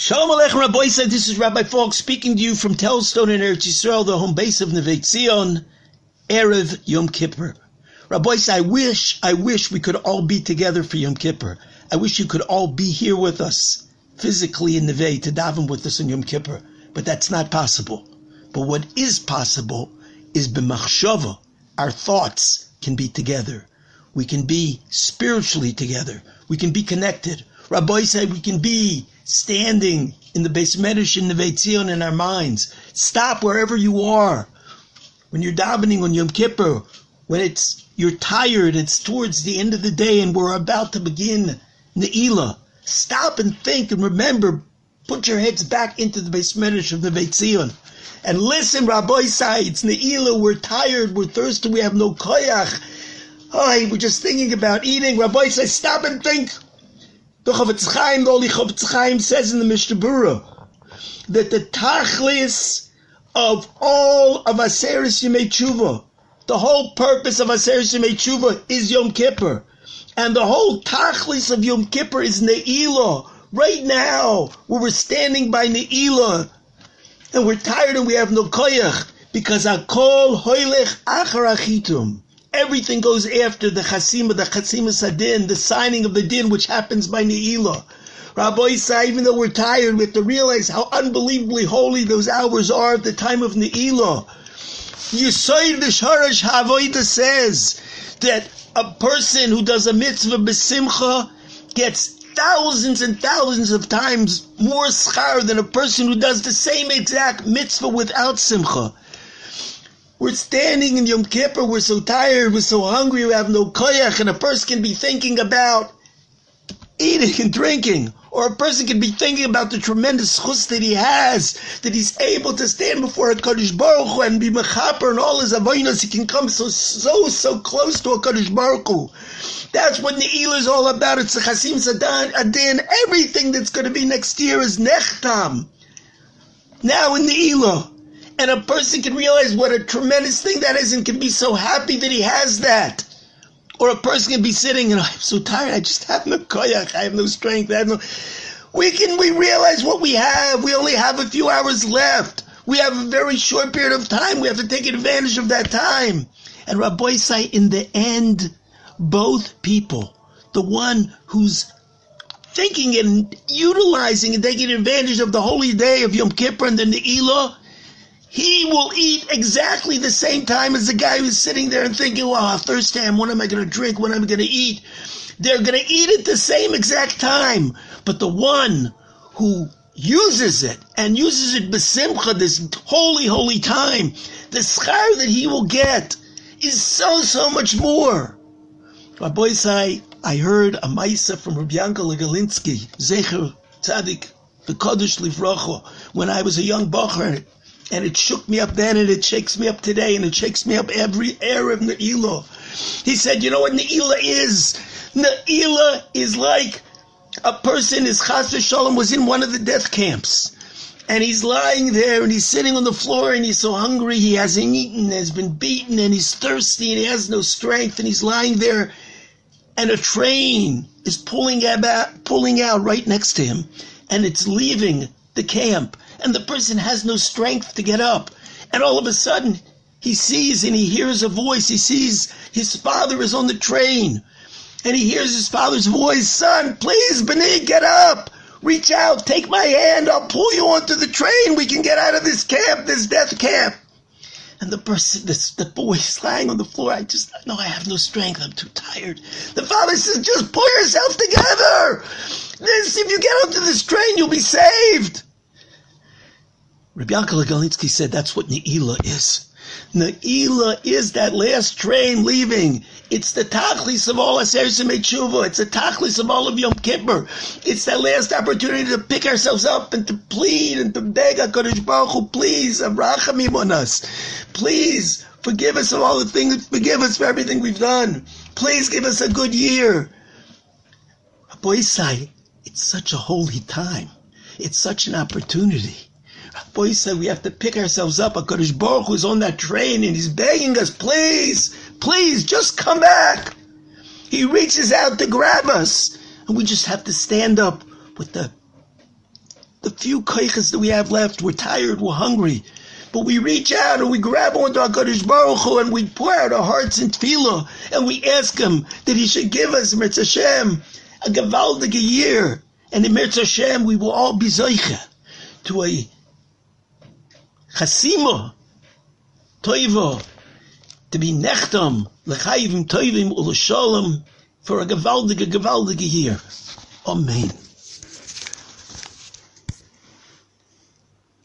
Shalom Aleichem Rabbi said this is Rabbi Falk speaking to you from Telzstone in Eretz Yisrael, the home base of Neve Tzion, Erev Yom Kippur. Rabbi said, I wish, I wish we could all be together for Yom Kippur. I wish you could all be here with us, physically in Neve, to daven with us on Yom Kippur. But that's not possible. But what is possible is b'machshava. Our thoughts can be together. We can be spiritually together. We can be connected. Rabbi said we can be standing in the beis medrash in Neve Tzion in our minds. Stop wherever you are. When you're davening on Yom Kippur, when it's you're tired, it's towards the end of the day and we're about to begin Ne'ilah. Stop and think and remember, put your heads back into the beis medrash of Neve Tzion. And listen, Rabbosai, it's Ne'ilah, we're tired, we're thirsty, we have no koyach. Oh, we're just thinking about eating. Rabbi says, stop and think. The Chofetz Chaim, the Holy Chofetz Chaim says in the Mishnah that the tachlis of all of Aseris Yemei Tshuva, the whole purpose of Aseris Yemei Tshuva is Yom Kippur. And the whole tachlis of Yom Kippur is Ne'ilah. Right now, where we're standing by Ne'ilah, and we're tired and we have no koyach, because Akol Hoylech Achar Achitum. Everything goes after the chasima, the chasima sadin, the signing of the din, which happens by Ne'ilah. Rabbi say, even though we're tired, we have to realize how unbelievably holy those hours are at the time of Ne'ilah. Yisoid the Sharash Havoida says that a person who does a mitzvah besimcha gets thousands and thousands of times more schar than a person who does the same exact mitzvah without simcha. We're standing in Yom Kippur, we're so tired, we're so hungry, we have no koyach, and a person can be thinking about eating and drinking. Or a person can be thinking about the tremendous chus that he has, that he's able to stand before HaKadosh Baruch Hu and be mechaper and all his avoinos. He can come so, so, so close to HaKadosh Baruch Hu. That's what Ne'ilah is all about. It's a Chasim Sadan, Adin. Everything that's going to be next year is Nechtam. Now in Ne'ilah and a person can realize what a tremendous thing that is and can be so happy that he has that. Or a person can be sitting and oh, I'm so tired, I just have no koyach, I have no strength, I have no... We can, we realize what we have. We only have a few hours left. We have a very short period of time. We have to take advantage of that time. And Rabbi say, in the end, both people, the one who's thinking and utilizing and taking advantage of the holy day of Yom Kippur and the Ne'ilah, he will eat exactly the same time as the guy who's sitting there and thinking, well, I'm thirsty. And what am I going to drink? What am I going to eat? They're going to eat at the same exact time. But the one who uses it and uses it besimcha, this holy, holy time, the schar that he will get is so, so much more. My boy I heard a maisa from Rabbi Yankel Galinsky, Zecher Tzadik, the Kodesh Livrocho, when I was a young bacher, and it shook me up then, and it shakes me up today, and it shakes me up every Erev Ne'ilah. He said, you know what Ne'ilah is? Ne'ilah is like a person, his chas Shalom was in one of the death camps. And he's lying there and he's sitting on the floor and he's so hungry, he hasn't eaten, has been beaten, and he's thirsty and he has no strength, and he's lying there and a train is pulling out, pulling out right next to him, and it's leaving the camp and the person has no strength to get up. And all of a sudden, he sees and he hears a voice. He sees his father is on the train. And he hears his father's voice, son, please, B'nai, get up. Reach out, take my hand, I'll pull you onto the train. We can get out of this camp, this death camp. And the person, this, the boy is lying on the floor. I just, no, I have no strength. I'm too tired. The father says, just pull yourself together. This, if you get onto this train, you'll be saved. Rabbi Yankel Galinsky said that's what Ne'ilah is. Ne'ilah is that last train leaving. It's the tachlis of all Aseres Tshuva. It's the tachlis of all of Yom Kippur. It's that last opportunity to pick ourselves up and to plead and to beg HaKadosh Baruch Hu, please, Avrachamim on us. Please, forgive us of all the things, forgive us for everything we've done. Please give us a good year. Boy, it's such a holy time. It's such an opportunity. Boy said we have to pick ourselves up. A HaKadosh Baruch Hu is on that train and he's begging us, please, please, just come back. He reaches out to grab us. And we just have to stand up with the, the few kaiches that we have left, we're tired, we're hungry, but we reach out and we grab onto our Kadosh Baruch Hu and we pour out our hearts in tefillah and we ask Him that He should give us Mirz Hashem a gewaldige year, and in Mirz Hashem we will all be zeicha to a chasima toiva to be nechtam lechayivim toivim ulashalom for a gewaldige gewaldige year. Amen.